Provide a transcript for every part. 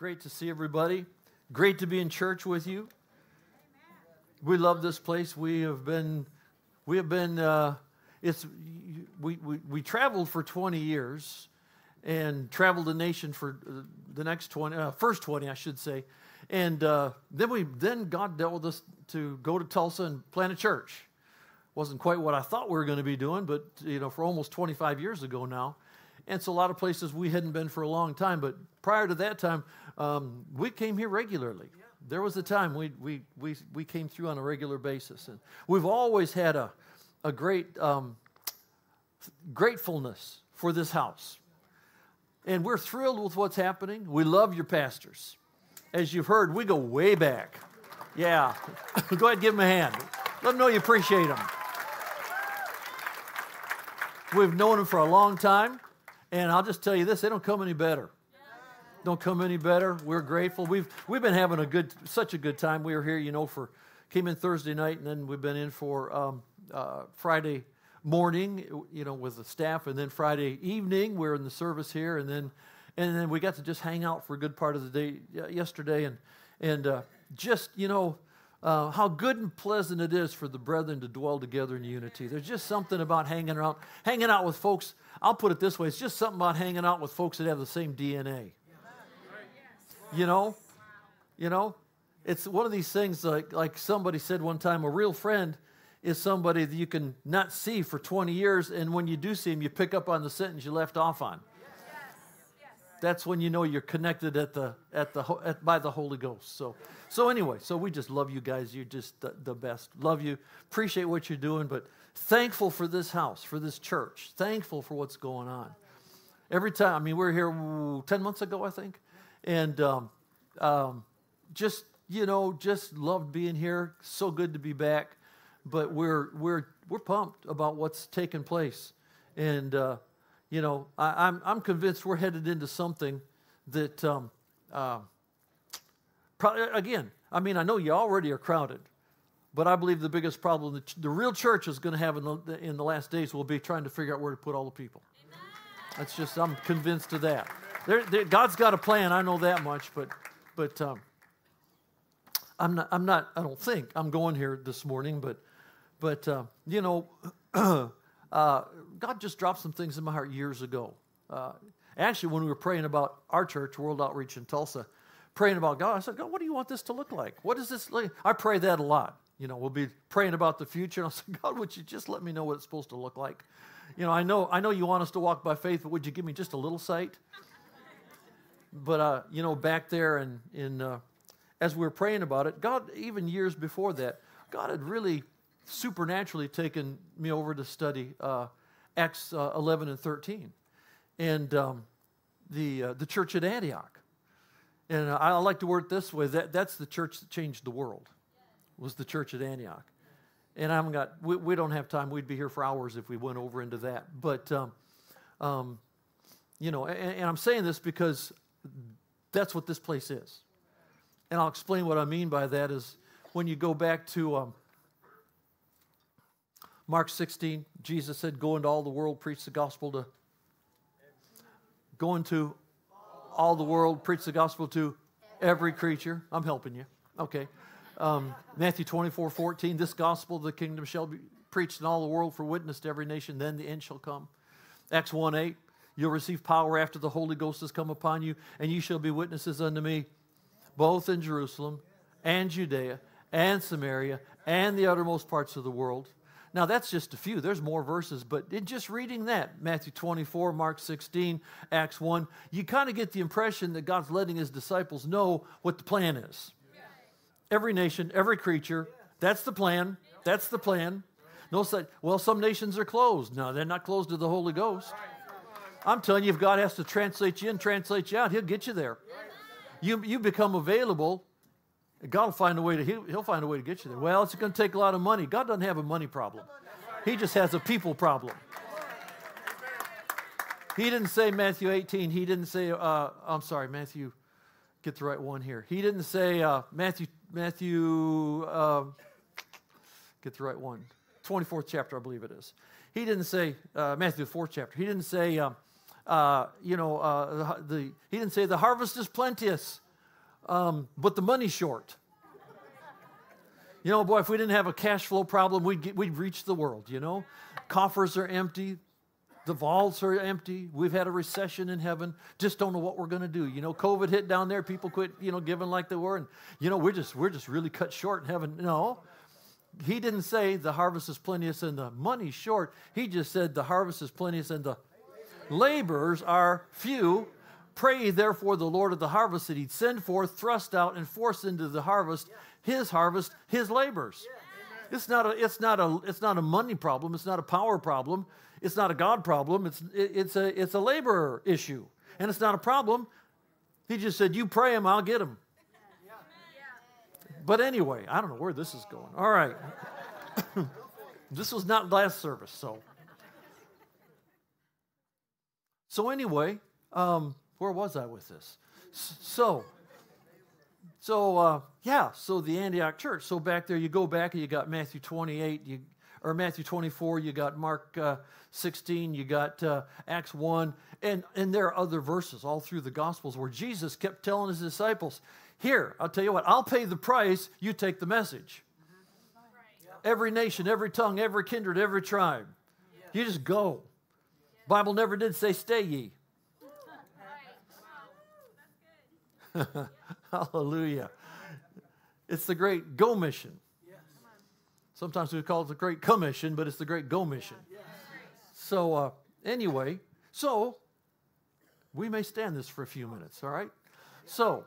Great to see everybody. Great to be in church with you. We love this place. We have been, we have been, uh, it's, we, we, we traveled for 20 years and traveled the nation for uh, the next 20, uh, first 20, I should say. And uh, then we, then God dealt with us to go to Tulsa and plant a church. Wasn't quite what I thought we were going to be doing, but you know, for almost 25 years ago now. And so a lot of places we hadn't been for a long time. But prior to that time, um, we came here regularly. There was a time we, we, we, we came through on a regular basis. And we've always had a, a great um, gratefulness for this house. And we're thrilled with what's happening. We love your pastors. As you've heard, we go way back. Yeah. go ahead, give them a hand. Let them know you appreciate them. We've known them for a long time. And I'll just tell you this, they don't come any better. Don't come any better. We're grateful. We've we've been having a good such a good time. We were here, you know, for came in Thursday night and then we've been in for um, uh, Friday morning, you know, with the staff, and then Friday evening we're in the service here, and then and then we got to just hang out for a good part of the day yesterday, and and uh, just you know. Uh, how good and pleasant it is for the brethren to dwell together in unity. There's just something about hanging around, hanging out with folks I'll put it this way it's just something about hanging out with folks that have the same DNA. You know? You know? It's one of these things like, like somebody said one time a real friend is somebody that you can not see for 20 years, and when you do see him, you pick up on the sentence you left off on. That's when you know you're connected at the, at the, at, by the Holy Ghost. So, so anyway, so we just love you guys. You're just the, the best. Love you. Appreciate what you're doing, but Thankful for this house, for this church. Thankful for what's going on. Every time, I mean, we are here ooh, 10 months ago, I think. And um, um, just, you know, just loved being here. So good to be back. But we're, we're, we're pumped about what's taking place. And, uh, you know, I, am I'm, I'm convinced we're headed into something that, um, uh, probably, again, I mean, I know you already are crowded. But I believe the biggest problem that the real church is going to have in the, in the last days will be trying to figure out where to put all the people. Amen. That's just, I'm convinced of that. There, there, God's got a plan, I know that much, but, but um, I'm, not, I'm not, I don't think I'm going here this morning, but, but uh, you know, uh, God just dropped some things in my heart years ago. Uh, actually, when we were praying about our church, World Outreach in Tulsa, praying about God, I said, God, what do you want this to look like? What is this like? I pray that a lot. You know, we'll be praying about the future. And I'll say, God, would you just let me know what it's supposed to look like? You know, I know, I know you want us to walk by faith, but would you give me just a little sight? But, uh, you know, back there and in, uh, as we were praying about it, God, even years before that, God had really supernaturally taken me over to study uh, Acts uh, 11 and 13 and um, the, uh, the church at Antioch. And I like to word it this way that, that's the church that changed the world was the church at Antioch. And I haven't got, we, we don't have time. We'd be here for hours if we went over into that. But, um, um, you know, and, and I'm saying this because that's what this place is. And I'll explain what I mean by that is when you go back to um, Mark 16, Jesus said, Go into all the world, preach the gospel to. Go into all the world, preach the gospel to every creature. I'm helping you. Okay. Um, Matthew 24, 14, this gospel of the kingdom shall be preached in all the world for witness to every nation, then the end shall come. Acts 1, 8, you'll receive power after the Holy Ghost has come upon you, and you shall be witnesses unto me, both in Jerusalem and Judea and Samaria and the uttermost parts of the world. Now, that's just a few. There's more verses, but in just reading that, Matthew 24, Mark 16, Acts 1, you kind of get the impression that God's letting his disciples know what the plan is every nation, every creature. That's the plan. That's the plan. No such, well, some nations are closed. No, they're not closed to the Holy Ghost. I'm telling you, if God has to translate you in, translate you out, He'll get you there. You, you become available, God will find a way to, he'll, he'll find a way to get you there. Well, it's going to take a lot of money. God doesn't have a money problem, He just has a people problem. He didn't say Matthew 18. He didn't say, uh, I'm sorry, Matthew, get the right one here. He didn't say uh, Matthew Matthew, uh, get the right one, 24th chapter, I believe it is. He didn't say, uh, Matthew, the fourth chapter, he didn't say, uh, uh, you know, uh, the, he didn't say the harvest is plenteous, um, but the money's short. You know, boy, if we didn't have a cash flow problem, we'd, get, we'd reach the world, you know? Coffers are empty, the vaults are empty. We've had a recession in heaven. Just don't know what we're going to do. You know, COVID hit down there. People quit, you know, giving like they were. And, you know, we're just, we're just really cut short in heaven. No. He didn't say the harvest is plenteous and the money's short. He just said the harvest is plenteous and the laborers are few. Pray therefore the Lord of the harvest that he'd send forth, thrust out, and force into the harvest his harvest, his labors. It's not a, it's not a, it's not a money problem. It's not a power problem. It's not a God problem. It's, it, it's a, it's a labor issue, and it's not a problem. He just said, "You pray him, I'll get him." But anyway, I don't know where this is going. All right, this was not last service, so. So anyway, um, where was I with this? So, so uh, yeah, so the Antioch church. So back there, you go back and you got Matthew 28, you, or Matthew 24, you got Mark uh, 16, you got uh, Acts 1, and, and there are other verses all through the Gospels where Jesus kept telling his disciples, Here, I'll tell you what, I'll pay the price, you take the message. Every nation, every tongue, every kindred, every tribe. You just go. Bible never did say, Stay ye. Hallelujah. It's the great go mission. Sometimes we call it the great commission, but it's the great go mission. So, uh, anyway, so we may stand this for a few minutes, all right? So,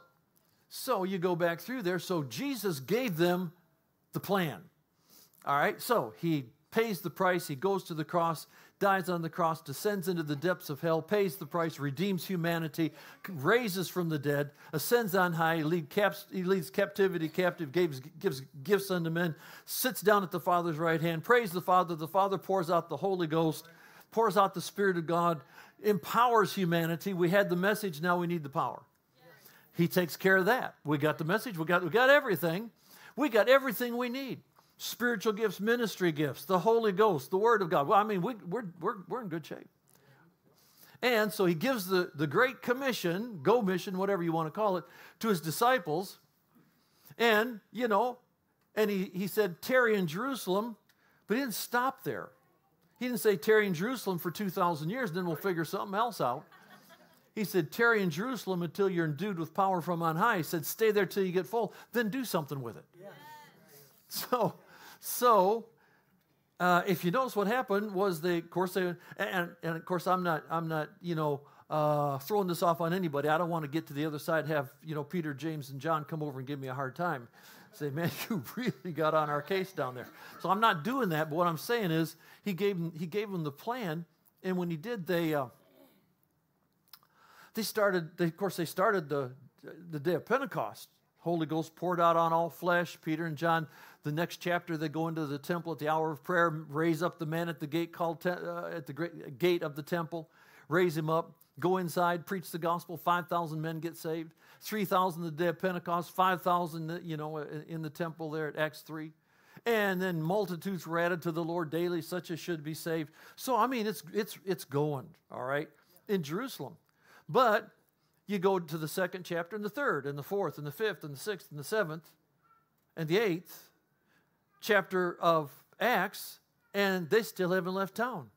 so you go back through there. So Jesus gave them the plan. All right? So he pays the price, he goes to the cross, dies on the cross, descends into the depths of hell, pays the price, redeems humanity, raises from the dead, ascends on high, lead caps, he leads captivity captive, gives, gives gifts unto men, sits down at the Father's right hand, prays the Father. The Father pours out the Holy Ghost, pours out the Spirit of God, empowers humanity. We had the message, now we need the power. He takes care of that. We got the message, we got, we got everything. We got everything we need spiritual gifts, ministry gifts, the Holy Ghost, the Word of God. Well, I mean, we, we're, we're, we're in good shape. And so he gives the, the Great Commission, go mission, whatever you want to call it, to his disciples. And, you know, and he, he said, tarry in Jerusalem, but he didn't stop there. He didn't say, tarry in Jerusalem for 2,000 years, then we'll figure something else out. He said, tarry in Jerusalem until you're endued with power from on high. He said, stay there till you get full, then do something with it. Yes. So, so, uh, if you notice what happened was they, of course, they, and, and of course, I'm not, I'm not, you know, uh, throwing this off on anybody. I don't want to get to the other side, have you know Peter, James, and John come over and give me a hard time. Say, man, you really got on our case down there. So I'm not doing that. But what I'm saying is, he gave them, he gave them the plan, and when he did, they uh, they started. They, of course, they started the the day of Pentecost. Holy Ghost poured out on all flesh. Peter and John the next chapter, they go into the temple at the hour of prayer, raise up the man at the gate called te- uh, at the great, gate of the temple, raise him up, go inside, preach the gospel. Five thousand men get saved. Three thousand the day of Pentecost. Five thousand, you know, in the temple there at Acts three. And then multitudes were added to the Lord daily, such as should be saved. So I mean, it's it's it's going all right in Jerusalem, but you go to the second chapter and the third and the fourth and the fifth and the sixth and the seventh and the eighth chapter of Acts, and they still haven't left town.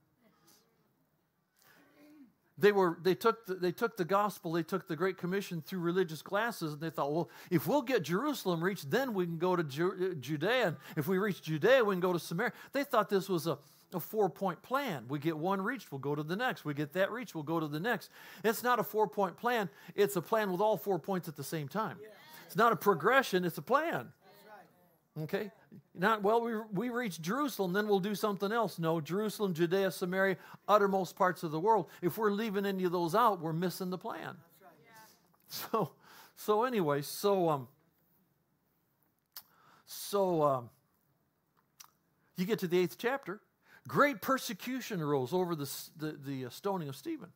They, were, they, took the, they took the gospel, they took the Great Commission through religious classes, and they thought, well, if we'll get Jerusalem reached, then we can go to Ju- uh, Judea. And if we reach Judea, we can go to Samaria. They thought this was a, a four point plan. We get one reached, we'll go to the next. We get that reached, we'll go to the next. It's not a four point plan, it's a plan with all four points at the same time. It's not a progression, it's a plan. Okay? Not, well, we, we reach Jerusalem, then we'll do something else. No, Jerusalem, Judea, Samaria, uttermost parts of the world. If we're leaving any of those out, we're missing the plan. Right. Yeah. So, so anyway, so, um, so, um, you get to the eighth chapter. Great persecution arose over the, the, the stoning of Stephen.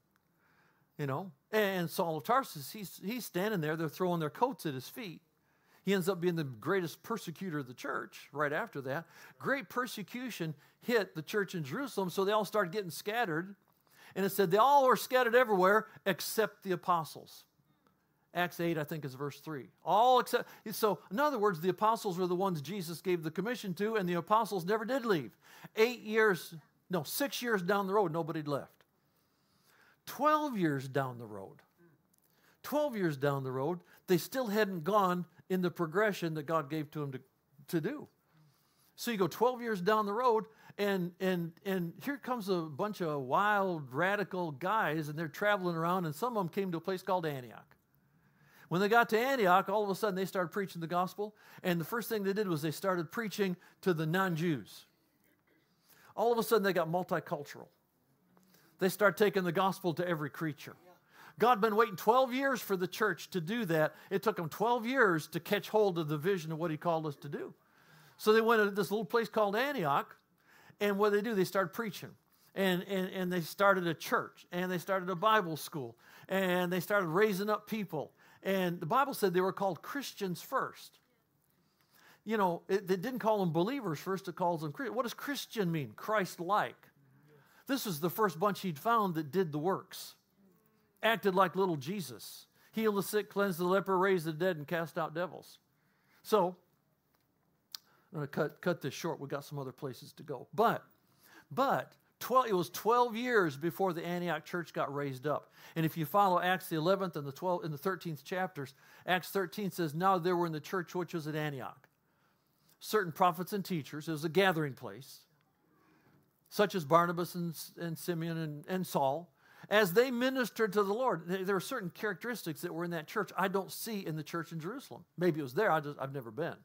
You know, and Saul of Tarsus, he's, he's standing there, they're throwing their coats at his feet. He ends up being the greatest persecutor of the church right after that. Great persecution hit the church in Jerusalem, so they all started getting scattered. And it said they all were scattered everywhere except the apostles. Acts 8, I think, is verse 3. All except, so in other words, the apostles were the ones Jesus gave the commission to, and the apostles never did leave. Eight years, no, six years down the road, nobody left. 12 years down the road, 12 years down the road, they still hadn't gone in the progression that God gave to him to, to do. So you go 12 years down the road, and, and, and here comes a bunch of wild, radical guys, and they're traveling around, and some of them came to a place called Antioch. When they got to Antioch, all of a sudden they started preaching the gospel, and the first thing they did was they started preaching to the non Jews. All of a sudden they got multicultural. They start taking the gospel to every creature. God been waiting 12 years for the church to do that. It took them 12 years to catch hold of the vision of what He called us to do. So they went to this little place called Antioch, and what they do, they started preaching. And, and, and they started a church, and they started a Bible school, and they started raising up people. And the Bible said they were called Christians first. You know, it, it didn't call them believers first, it calls them Christian. What does Christian mean? Christ like. This was the first bunch he'd found that did the works, acted like little Jesus, healed the sick, cleansed the leper, raised the dead, and cast out devils. So, I'm going to cut, cut this short. We've got some other places to go. But, but 12, it was 12 years before the Antioch church got raised up. And if you follow Acts the 11th and the 12th and the 13th chapters, Acts 13 says, Now there were in the church which was at Antioch certain prophets and teachers. It was a gathering place, such as Barnabas and, and Simeon and, and Saul. As they ministered to the Lord, there were certain characteristics that were in that church I don't see in the church in Jerusalem. Maybe it was there, I just, I've never been.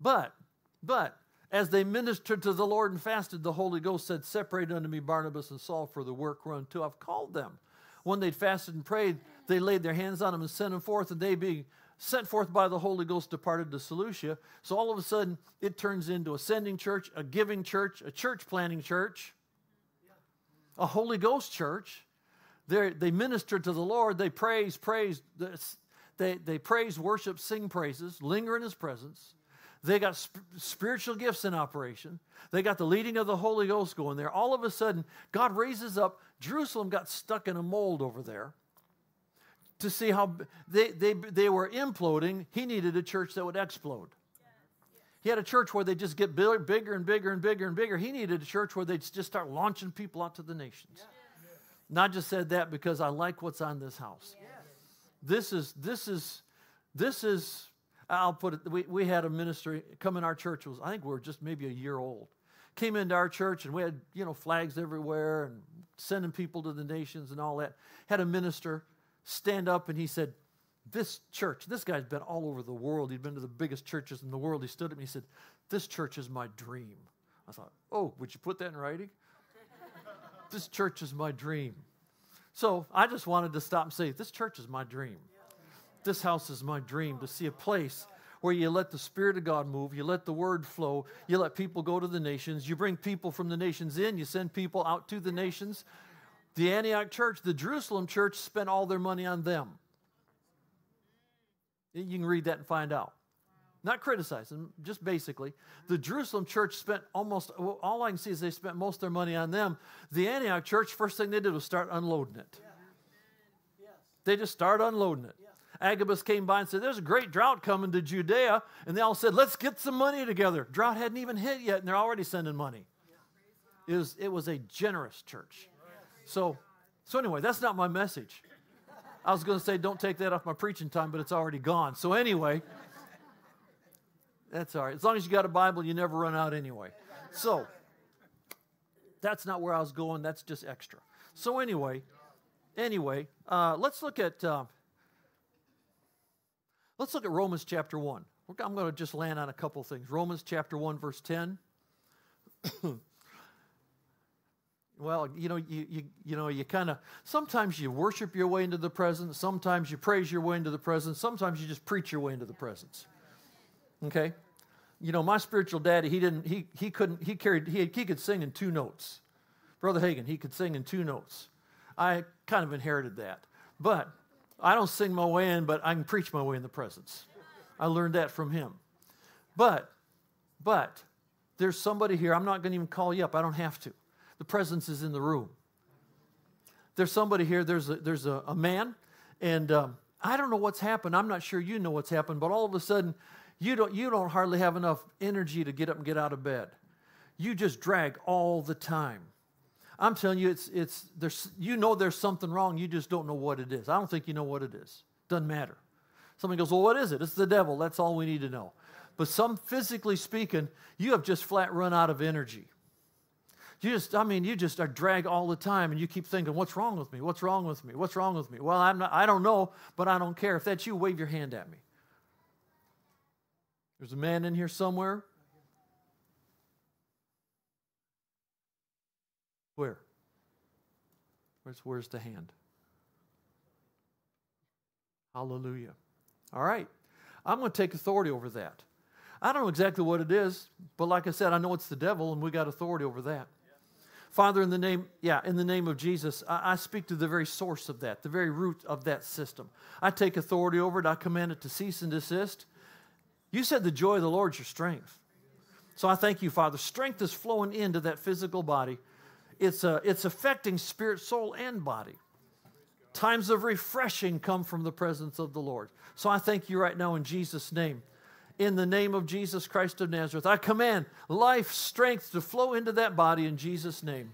But, but, as they ministered to the Lord and fasted, the Holy Ghost said, Separate unto me Barnabas and Saul for the work run whereunto I've called them. When they'd fasted and prayed, they laid their hands on them and sent them forth, and they being sent forth by the Holy Ghost departed to Seleucia. So all of a sudden, it turns into a sending church, a giving church, a church planting church, a Holy Ghost church. They're, they minister to the Lord. They praise, praise, they, they praise, worship, sing praises, linger in His presence. They got sp- spiritual gifts in operation. They got the leading of the Holy Ghost going there. All of a sudden, God raises up. Jerusalem got stuck in a mold over there to see how they, they, they were imploding. He needed a church that would explode. He had a church where they just get bigger and bigger and bigger and bigger. He needed a church where they'd just start launching people out to the nations. Not just said that because I like what's on this house. This is this is this is I'll put it, we, we had a ministry come in our church. Was, I think we were just maybe a year old. Came into our church and we had, you know, flags everywhere and sending people to the nations and all that. Had a minister stand up and he said, This church, this guy's been all over the world. He'd been to the biggest churches in the world. He stood up and he said, This church is my dream. I thought, Oh, would you put that in writing? this church is my dream. So I just wanted to stop and say, This church is my dream. This house is my dream to see a place where you let the Spirit of God move, you let the Word flow, you let people go to the nations, you bring people from the nations in, you send people out to the nations. The Antioch church, the Jerusalem church, spent all their money on them. You can read that and find out. Not criticizing, just basically. The Jerusalem church spent almost, all I can see is they spent most of their money on them. The Antioch church, first thing they did was start unloading it. They just started unloading it. Agabus came by and said, There's a great drought coming to Judea. And they all said, Let's get some money together. Drought hadn't even hit yet, and they're already sending money. It was, it was a generous church. So, so anyway, that's not my message. I was going to say, don't take that off my preaching time, but it's already gone. So anyway, that's all right. As long as you got a Bible, you never run out anyway. So, that's not where I was going. That's just extra. So anyway, anyway, uh, let's look at uh, Let's look at Romans chapter 1. I'm going to just land on a couple things. Romans chapter 1, verse 10. Well, you know, you, you, you know, you kind of, sometimes you worship your way into the presence, sometimes you praise your way into the presence, sometimes you just preach your way into the presence. Okay? You know, my spiritual daddy, he didn't, he, he couldn't, he carried, he, he could sing in two notes. Brother Hagin, he could sing in two notes. I kind of inherited that. But I don't sing my way in, but I can preach my way in the presence. I learned that from him. But, but, there's somebody here. I'm not going to even call you up. I don't have to. The presence is in the room. There's somebody here. There's a, there's a, a man, And um, I don't know what's happened. I'm not sure you know what's happened, but all of a sudden, you don't, you don't hardly have enough energy to get up and get out of bed. You just drag all the time. I'm telling you, it's, it's, there's, you know there's something wrong. You just don't know what it is. I don't think you know what it is. Doesn't matter. Somebody goes, Well, what is it? It's the devil. That's all we need to know. But some physically speaking, you have just flat run out of energy. You just, I mean, you just are dragged all the time and you keep thinking, What's wrong with me? What's wrong with me? What's wrong with me? Well, I'm not, I don't know, but I don't care. If that's you, wave your hand at me. There's a man in here somewhere. Where? Where's, where's the hand? Hallelujah. All right. I'm going to take authority over that. I don't know exactly what it is, but like I said, I know it's the devil, and we got authority over that. Father, in the name, yeah, in the name of Jesus, I, I, speak to the very source of that, the very root of that system. I take authority over it. I command it to cease and desist. You said the joy of the Lord is your strength. So I thank you, Father. Strength is flowing into that physical body. It's, uh, it's affecting spirit, soul, and body. Times of refreshing come from the presence of the Lord. So I thank you right now in Jesus' name. In the name of Jesus Christ of Nazareth, I command life, strength to flow into that body in Jesus' name.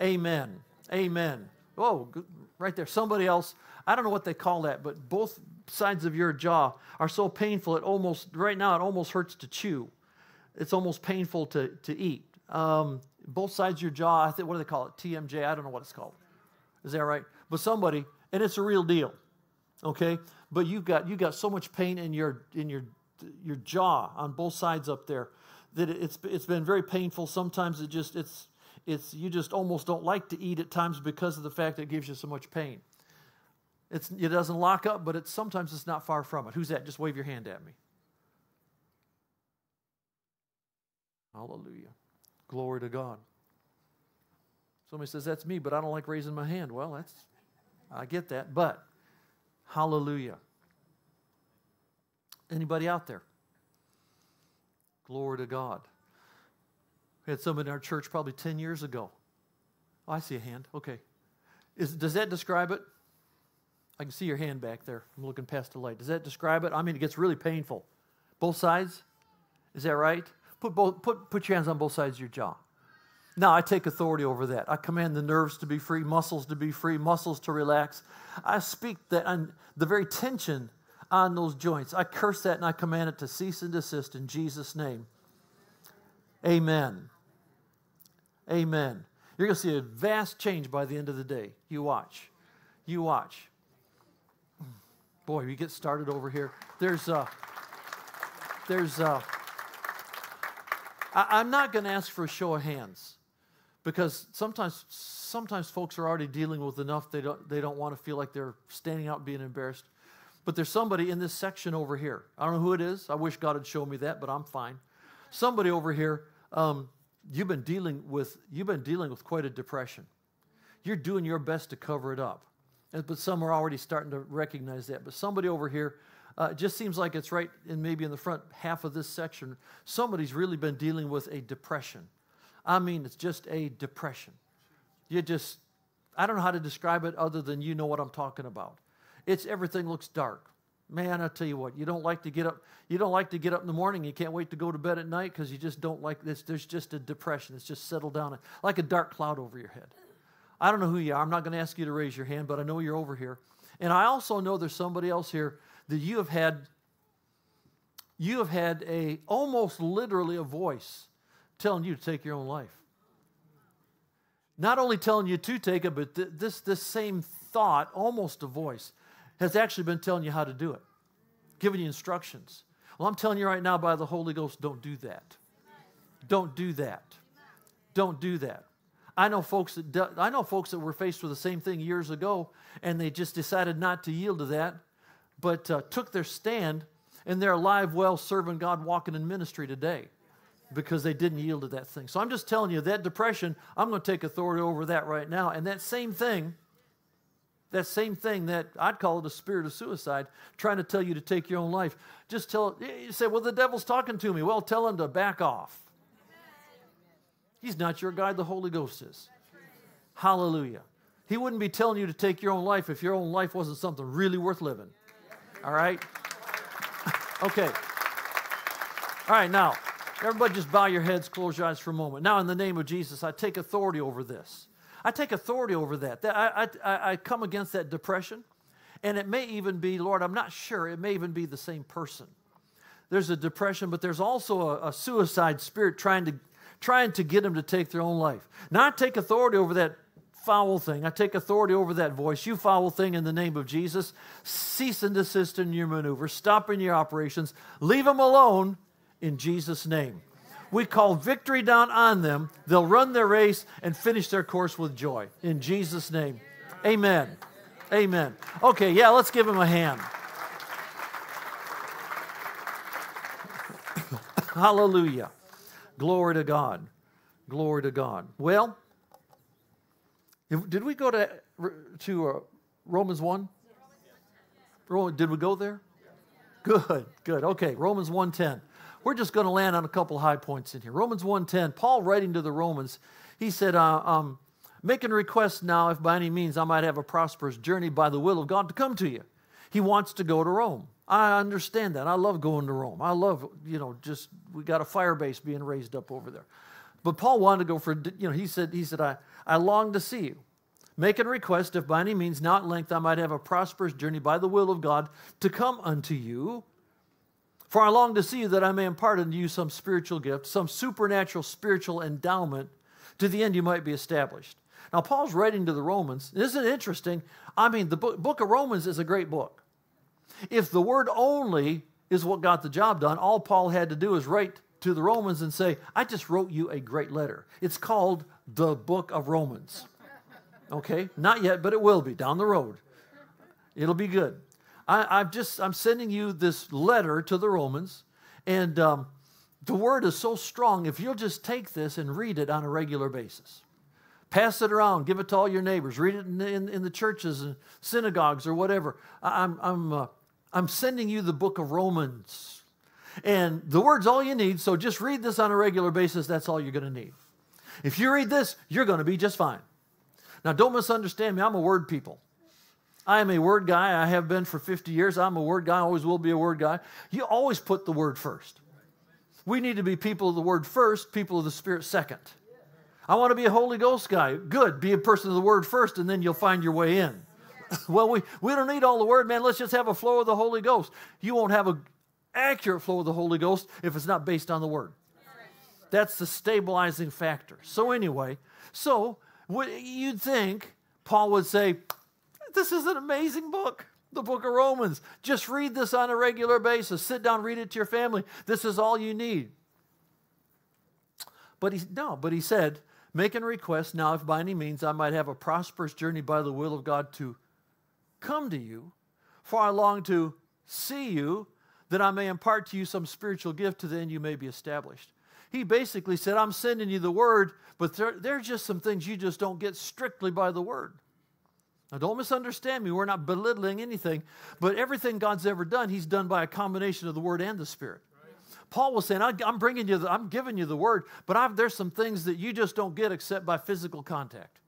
Amen. Amen. Oh, right there. Somebody else, I don't know what they call that, but both sides of your jaw are so painful, it almost, right now, it almost hurts to chew. It's almost painful to, to eat. Um, both sides of your jaw, I think, what do they call it? TMJ, I don't know what it's called. Is that right? But somebody, and it's a real deal, okay? But you've got, you've got so much pain in your, in your, your jaw on both sides up there that it's, it's been very painful. Sometimes it just, it's, it's, you just almost don't like to eat at times because of the fact that it gives you so much pain. It's, it doesn't lock up, but it's, sometimes it's not far from it. Who's that? Just wave your hand at me. Hallelujah. Glory to God. Somebody says, That's me, but I don't like raising my hand. Well, that's, I get that. But, hallelujah. Anybody out there? Glory to God. We had somebody in our church probably 10 years ago. Oh, I see a hand. Okay. Is, does that describe it? I can see your hand back there. I'm looking past the light. Does that describe it? I mean, it gets really painful. Both sides? Is that right? Put, both, put, put your hands on both sides of your jaw. Now, I take authority over that. I command the nerves to be free, muscles to be free, muscles to relax. I speak that the very tension on those joints. I curse that and I command it to cease and desist in Jesus' name. Amen. Amen. You're going to see a vast change by the end of the day. You watch. You watch. Boy, we get started over here. There's, uh, there's, Uh, I, am not going to ask for a show of hands because sometimes, sometimes folks are already dealing with enough they don't, they don't want to feel like they're standing out being embarrassed. But there's somebody in this section over here. I don't know who it is. I wish God had shown me that, but I'm fine. Somebody over here, um, you've been dealing with you've been dealing with quite a depression. You're doing your best to cover it up but some are already starting to recognize that. But somebody over here, uh, it just seems like it's right in maybe in the front half of this section. Somebody's really been dealing with a depression. I mean, it's just a depression. You just, I don't know how to describe it other than you know what I'm talking about. It's everything looks dark. Man, I tell you what, you don't like to get up. You don't like to get up in the morning. You can't wait to go to bed at night because you just don't like this. There's just a depression. It's just settled down like a dark cloud over your head. I don't know who you are. I'm not going to ask you to raise your hand, but I know you're over here. And I also know there's somebody else here that you have had you have had a almost literally a voice telling you to take your own life. Not only telling you to take it, but th- this this same thought, almost a voice, has actually been telling you how to do it, giving you instructions. Well, I'm telling you right now by the Holy Ghost, don't do that. Don't do that. Don't do that. I know folks that do, I know folks that were faced with the same thing years ago, and they just decided not to yield to that, but uh, took their stand, and they're alive, well, serving God, walking in ministry today, because they didn't yield to that thing. So I'm just telling you that depression. I'm going to take authority over that right now, and that same thing. That same thing that I'd call it a spirit of suicide, trying to tell you to take your own life. Just tell, you say, well, the devil's talking to me. Well, tell him to back off. He's not your guide, the Holy Ghost is. Hallelujah. He wouldn't be telling you to take your own life if your own life wasn't something really worth living. All right? Okay. All right, now, everybody just bow your heads, close your eyes for a moment. Now, in the name of Jesus, I take authority over this. I take authority over that. I, I, I come against that depression. And it may even be, Lord, I'm not sure, it may even be the same person. There's a depression, but there's also a, a suicide spirit trying to, trying to get them to take their own life. Now, I take authority over that foul thing. I take authority over that voice. You foul thing in the name of Jesus. Cease and desist in your maneuver. Stop in your operations. Leave them alone in Jesus' name. We call victory down on them. They'll run their race and finish their course with joy. In Jesus' name. Amen. Amen. Okay, yeah, let's give him a hand. Hallelujah. Glory to God. Glory to God. Well, did we go to, to uh, Romans 1? Did we go there? Good, good. Okay, Romans 1.10. We're just going to land on a couple high points in here. Romans 1.10, Paul writing to the Romans, he said, uh, um, making request now if by any means I might have a prosperous journey by the will of God to come to you. He wants to go to Rome. I understand that. I love going to Rome. I love, you know, just, we got a fire base being raised up over there. But Paul wanted to go for, you know, he said, he said, I, I long to see you. Making request, if by any means not length I might have a prosperous journey by the will of God to come unto you. For I long to see you that I may impart unto you some spiritual gift, some supernatural spiritual endowment, to the end you might be established. Now, Paul's writing to the Romans. Isn't it interesting? I mean, the book, book of Romans is a great book. If the word only is what got the job done, all Paul had to do is write to the Romans and say, I just wrote you a great letter. It's called the book of Romans. Okay? Not yet, but it will be down the road. It'll be good. I, am just, I'm sending you this letter to the Romans, and um, the word is so strong. If you'll just take this and read it on a regular basis, pass it around, give it to all your neighbors, read it in, in, in the churches and synagogues or whatever. I'm, I'm, uh, I'm sending you the book of Romans. And the word's all you need, so just read this on a regular basis. That's all you're going to need. If you read this, you're going to be just fine. Now, don't misunderstand me. I'm a word people. I am a word guy. I have been for 50 years. I'm a word guy. always will be a word guy. You always put the word first. We need to be people of the word first, people of the spirit second. I want to be a Holy Ghost guy. Good. Be a person of the word first, and then you'll find your way in. well, we, we don't need all the word, man. Let's just have a flow of the Holy Ghost. You won't have an accurate flow of the Holy Ghost if it's not based on the word. That's the stabilizing factor. So, anyway, so you'd think Paul would say, This is an amazing book, the book of Romans. Just read this on a regular basis. Sit down, read it to your family. This is all you need. But he, no, but he said, making request now, if by any means I might have a prosperous journey by the will of God to come to you, for I long to see you, that I may impart to you some spiritual gift to the end you may be established. He basically said, I'm sending you the word, but there, there are just some things you just don't get strictly by the word. Now, don't misunderstand me. We're not belittling anything, but everything God's ever done, He's done by a combination of the Word and the Spirit. Paul was saying, I'm bringing you, the, I'm giving you the Word, but I've, there's some things that you just don't get except by physical contact.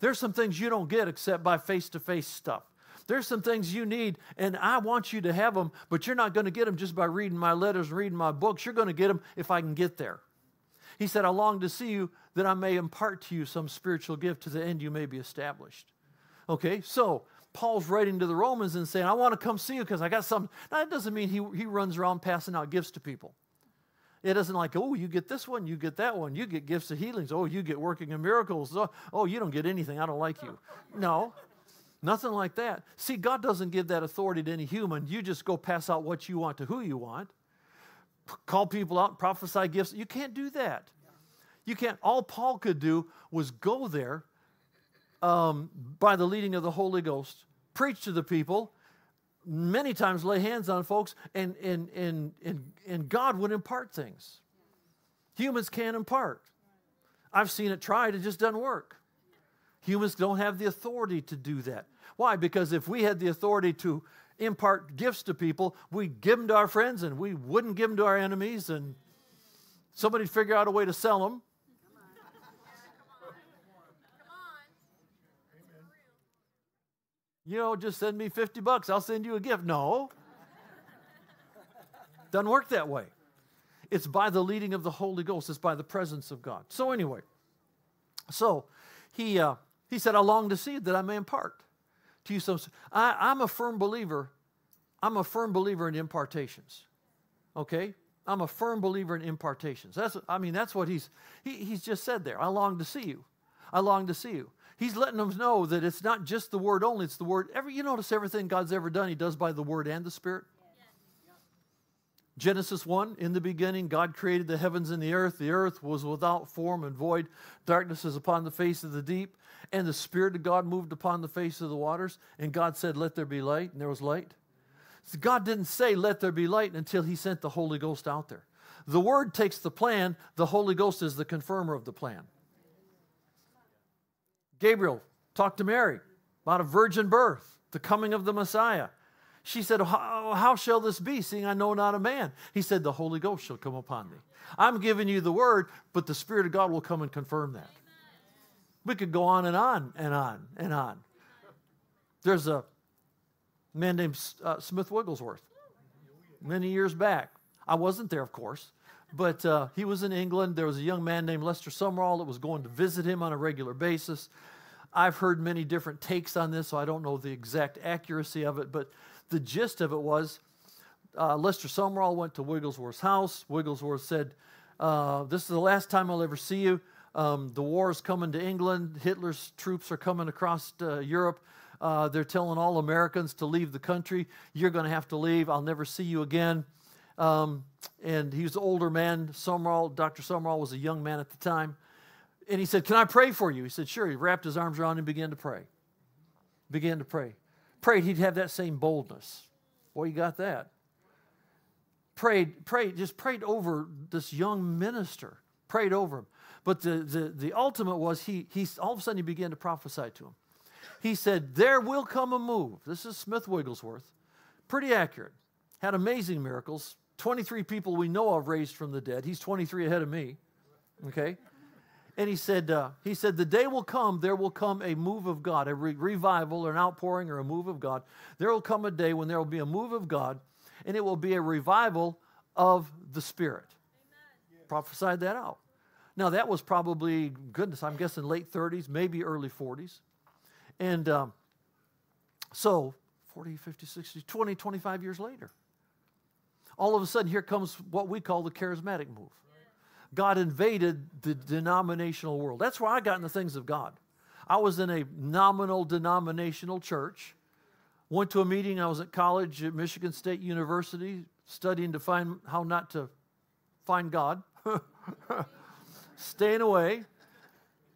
There's some things you don't get except by face to face stuff. There's some things you need, and I want you to have them, but you're not going to get them just by reading my letters and reading my books. You're going to get them if I can get there. He said, I long to see you that I may impart to you some spiritual gift to the end you may be established. Okay, so Paul's writing to the Romans and saying, I want to come see you because I got something. Now, that doesn't mean he, he runs around passing out gifts to people. It isn't like, oh, you get this one, you get that one, you get gifts of healings, oh, you get working in miracles, oh, oh you don't get anything, I don't like you. No, nothing like that. See, God doesn't give that authority to any human. You just go pass out what you want to who you want, call people out, prophesy gifts. You can't do that. You can't. All Paul could do was go there um, by the leading of the Holy Ghost, preach to the people, many times lay hands on folks, and, and, and, and, and God would impart things. Humans can't impart. I've seen it tried, it just doesn't work. Humans don't have the authority to do that. Why? Because if we had the authority to impart gifts to people, we'd give them to our friends and we wouldn't give them to our enemies, and somebody'd figure out a way to sell them. You know, just send me 50 bucks, I'll send you a gift. No. Doesn't work that way. It's by the leading of the Holy Ghost, it's by the presence of God. So, anyway, so he, uh, he said, I long to see that I may impart to you some. I, I'm a firm believer. I'm a firm believer in impartations. Okay? I'm a firm believer in impartations. That's, I mean, that's what he's, he, he's just said there. I long to see you. I long to see you. He's letting them know that it's not just the word only, it's the word. Every, you notice everything God's ever done, he does by the word and the spirit. Genesis 1 In the beginning, God created the heavens and the earth. The earth was without form and void. Darkness is upon the face of the deep. And the Spirit of God moved upon the face of the waters. And God said, Let there be light. And there was light. So God didn't say, Let there be light until He sent the Holy Ghost out there. The Word takes the plan, the Holy Ghost is the confirmer of the plan. Gabriel talked to Mary about a virgin birth, the coming of the Messiah. She said, how, shall this be, seeing I know not a man? He said, The Holy Ghost shall come upon thee. I'm giving you the word, but the Spirit of God will come and confirm that. We could go on and on and on and on. There's a man named uh, Smith Wigglesworth many years back. I wasn't there, of course, but uh, he was in England. There was a young man named Lester Sumrall that was going to visit him on a regular basis. I've heard many different takes on this, so I don't know the exact accuracy of it, but the gist of it was uh, Lester Sumrall went to Wigglesworth's house. Wigglesworth said, uh, This is the last time I'll ever see you. Um, the war is coming to England. Hitler's troops are coming across uh, Europe. Uh, they're telling all Americans to leave the country. You're going to have to leave. I'll never see you again. Um, and he was an older man. Sumrall, Dr. Sumrall was a young man at the time. And he said, Can I pray for you? He said, Sure. He wrapped his arms around him and began to pray. Began to pray prayed he'd have that same boldness. Boy, you got that. Prayed, prayed, just prayed over this young minister, prayed over him. But the, the, the ultimate was he, he, all of a sudden he began to prophesy to him. He said, There will come a move. This is Smith Wigglesworth. Pretty accurate. Had amazing miracles. 23 people we know of raised from the dead. He's 23 ahead of me. Okay? And he said, uh, he said, the day will come, there will come a move of God, a re- revival or an outpouring or a move of God. There will come a day when there will be a move of God, and it will be a revival of the Spirit. Prophesied that out. Now, that was probably, goodness, I'm guessing late 30s, maybe early 40s. And um, so, 40, 50, 60, 20, 25 years later, all of a sudden, here comes what we call the charismatic move. God invaded the denominational world. That's where I got in the things of God. I was in a nominal denominational church. Went to a meeting. I was at college at Michigan State University studying to find how not to find God. Staying away.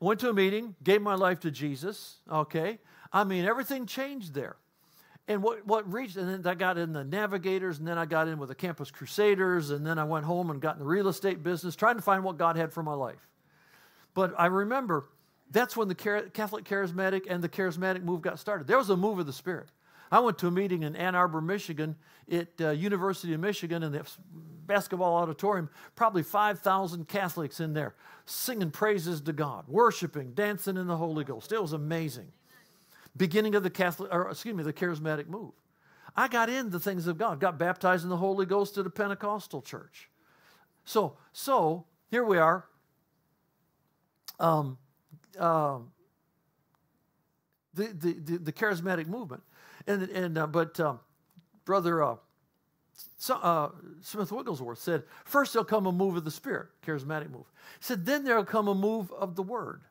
Went to a meeting, gave my life to Jesus. Okay. I mean, everything changed there and what, what reached, and then I got in the Navigators, and then I got in with the Campus Crusaders, and then I went home and got in the real estate business, trying to find what God had for my life. But I remember that's when the Catholic Charismatic and the Charismatic move got started. There was a move of the Spirit. I went to a meeting in Ann Arbor, Michigan, at uh, University of Michigan, in the basketball auditorium. Probably 5,000 Catholics in there, singing praises to God, worshiping, dancing in the Holy Ghost. It was amazing beginning of the Catholic, or excuse me, the charismatic move. I got in the things of God, got baptized in the Holy Ghost at a Pentecostal church. So, so here we are. Um, uh, the, the, the, the, charismatic movement. And, and uh, but um, brother uh, so, uh, Smith Wigglesworth said, first there'll come a move of the Spirit, charismatic move. He said, then there'll come a move of the Word.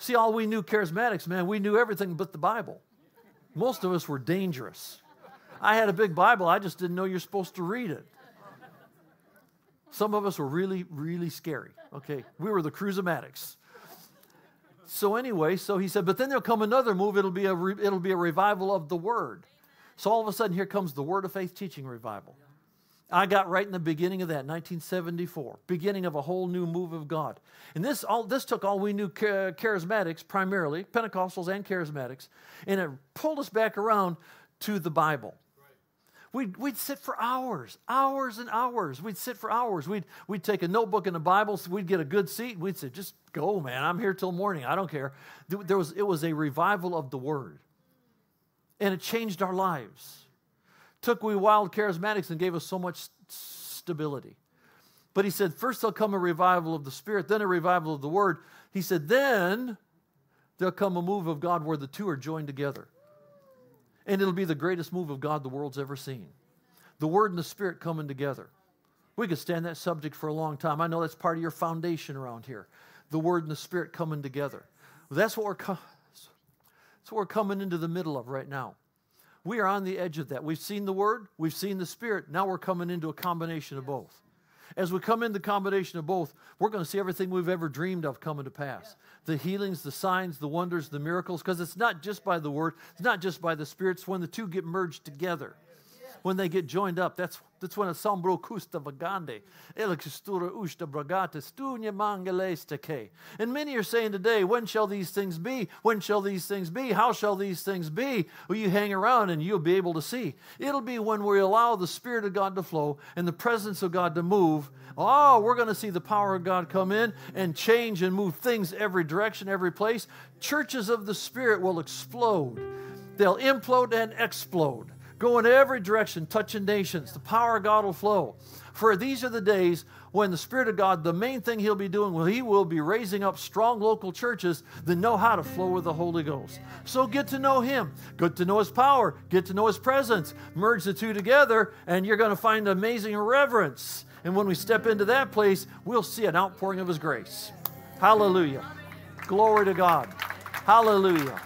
See, all we knew charismatics, man, we knew everything but the Bible. Most of us were dangerous. I had a big Bible, I just didn't know you're supposed to read it. Some of us were really, really scary. Okay, we were the cruisomatics. So anyway, so he said, but then there'll come another move. It'll be a re- it'll be a revival of the word. So all of a sudden, here comes the Word of Faith teaching revival. I got right in the beginning of that, 1974, beginning of a whole new move of God. And this, all, this took all we knew charismatics, primarily, Pentecostals and charismatics, and it pulled us back around to the Bible. We'd, we'd sit for hours, hours and hours. We'd sit for hours. We'd, we'd take a notebook and a Bible, so we'd get a good seat. We'd say, just go, man. I'm here till morning. I don't care. There was, it was a revival of the Word. And it changed our lives. Took we wild charismatics and gave us so much stability. But he said, first there'll come a revival of the Spirit, then a revival of the Word. He said, then there'll come a move of God where the two are joined together. And it'll be the greatest move of God the world's ever seen. The Word and the Spirit coming together. We could stand that subject for a long time. I know that's part of your foundation around here. The Word and the Spirit coming together. That's what we're, co- that's what we're coming into the middle of right now. We are on the edge of that. We've seen the Word, we've seen the Spirit. Now we're coming into a combination of both. As we come in the combination of both, we're going to see everything we've ever dreamed of coming to pass. The healings, the signs, the wonders, the miracles, because it's not just by the word, it's not just by the Spirit, it's when the two get merged together when they get joined up. That's, that's when assembro custa vagande, electustura usta bragata, stunya mangalestake. And many are saying today, when shall these things be? When shall these things be? How shall these things be? Well, you hang around and you'll be able to see. It'll be when we allow the Spirit of God to flow and the presence of God to move. Oh, we're going to see the power of God come in and change and move things every direction, every place. Churches of the Spirit will explode. They'll implode and explode go in every direction, touching nations. The power of God will flow. For these are the days when the Spirit of God, the main thing He'll be doing, well, He will be raising up strong local churches that know how to flow with the Holy Ghost. So get to know Him, get to know His power, get to know His presence, merge the two together, and you're going to find amazing reverence. And when we step into that place, we'll see an outpouring of His grace. Hallelujah. Glory to God. Hallelujah.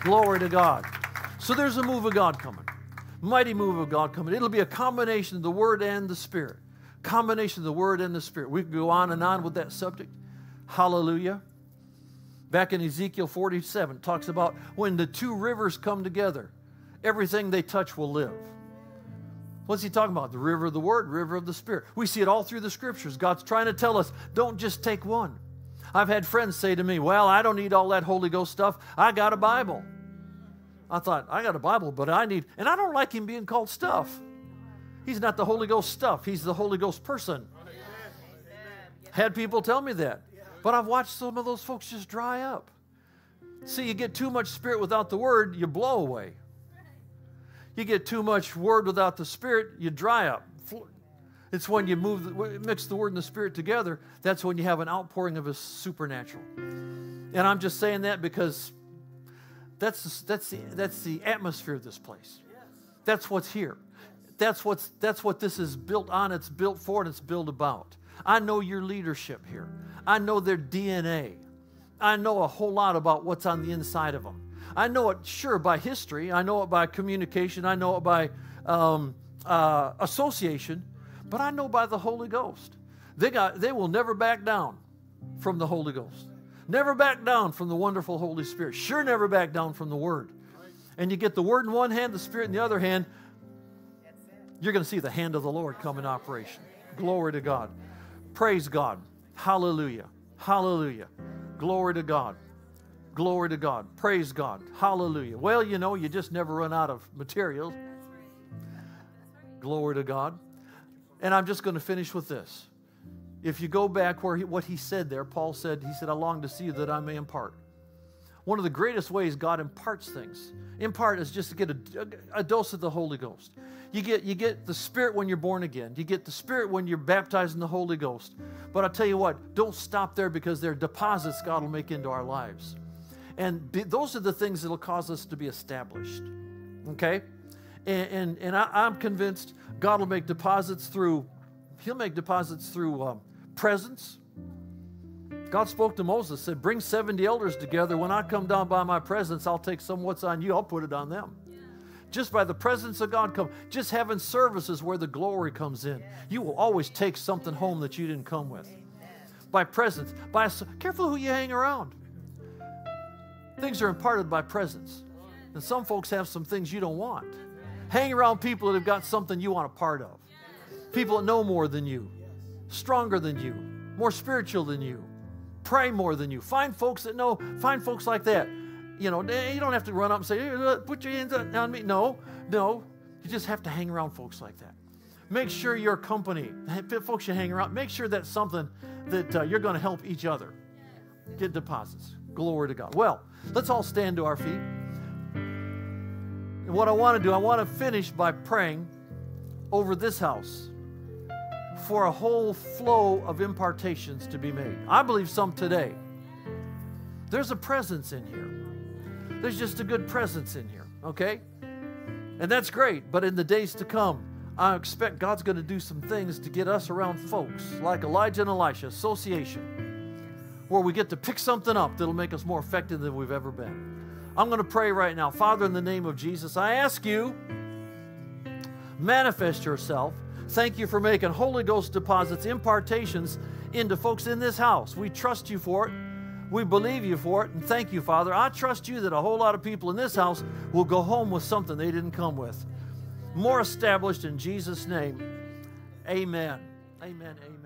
Glory to God. So there's a move of God coming. Mighty move of God coming. It'll be a combination of the Word and the Spirit. Combination of the Word and the Spirit. We can go on and on with that subject. Hallelujah. Back in Ezekiel 47, talks about when the two rivers come together, everything they touch will live. What's he talking about? The river of the Word, river of the Spirit. We see it all through the scriptures. God's trying to tell us don't just take one. I've had friends say to me, Well, I don't need all that Holy Ghost stuff. I got a Bible. I thought, I got a Bible, but I need, and I don't like him being called stuff. He's not the Holy Ghost stuff, he's the Holy Ghost person. Had people tell me that. But I've watched some of those folks just dry up. See, you get too much spirit without the word, you blow away. You get too much word without the spirit, you dry up. It's when you move, mix the word and the spirit together, that's when you have an outpouring of a supernatural. And I'm just saying that because that's, that's, the, that's the atmosphere of this place. That's what's here. That's, what's, that's what this is built on, it's built for, and it's built about. I know your leadership here. I know their DNA. I know a whole lot about what's on the inside of them. I know it, sure, by history. I know it by communication. I know it by um, uh, association. But I know by the Holy Ghost. They, got, they will never back down from the Holy Ghost. Never back down from the wonderful Holy Spirit. Sure, never back down from the Word. And you get the Word in one hand, the Spirit in the other hand, you're going to see the hand of the Lord come in operation. Glory to God. Praise God. Hallelujah. Hallelujah. Glory to God. Glory to God. Praise God. Hallelujah. Well, you know, you just never run out of materials. Glory to God. And I'm just going to finish with this. If you go back where he, what he said there, Paul said, he said, I long to see you that I may impart. One of the greatest ways God imparts things, impart is just to get a, a, a dose of the Holy Ghost. You get, you get the Spirit when you're born again. You get the Spirit when you're baptized in the Holy Ghost. But I'll tell you what, don't stop there because there are deposits God will make into our lives. And be, those are the things that will cause us to be established. Okay? And, and, and I, am convinced God will make deposits through, He'll make deposits through um, presence. God spoke to Moses, said, Bring 70 elders together. When I come down by my presence, I'll take some what's on you, I'll put it on them. Just by the presence of God come, just having services where the glory comes in. You will always take something home that you didn't come with. By presence, by careful who you hang around. Things are imparted by presence. And some folks have some things you don't want. Hang around people that have got something you want a part of. People that know more than you stronger than you, more spiritual than you, pray more than you. Find folks that know, find folks like that. You know, eh, you don't have to run up and say, hey, put your hands on me. No, no. You just have to hang around folks like that. Make sure your company, folks you hang around, make sure that's something that uh, you're going to help each other get deposits. Glory to God. Well, let's all stand to our feet. what I want to do, I want to finish by praying over this house for a whole flow of impartations to be made. I believe some today. There's a presence in here. There's just a good presence in here, okay? And that's great, but in the days to come, I expect God's going to do some things to get us around folks like Elijah and Elisha, association, where we get to pick something up that'll make us more effective than we've ever been. I'm going to pray right now. Father, in the name of Jesus, I ask you, manifest yourself. Thank you for making Holy Ghost deposits, impartations into folks in this house. We trust you for it. We believe you for it. And thank you, Father. I trust you that a whole lot of people in this house will go home with something they didn't come with more established in Jesus' name. Amen. Amen. Amen.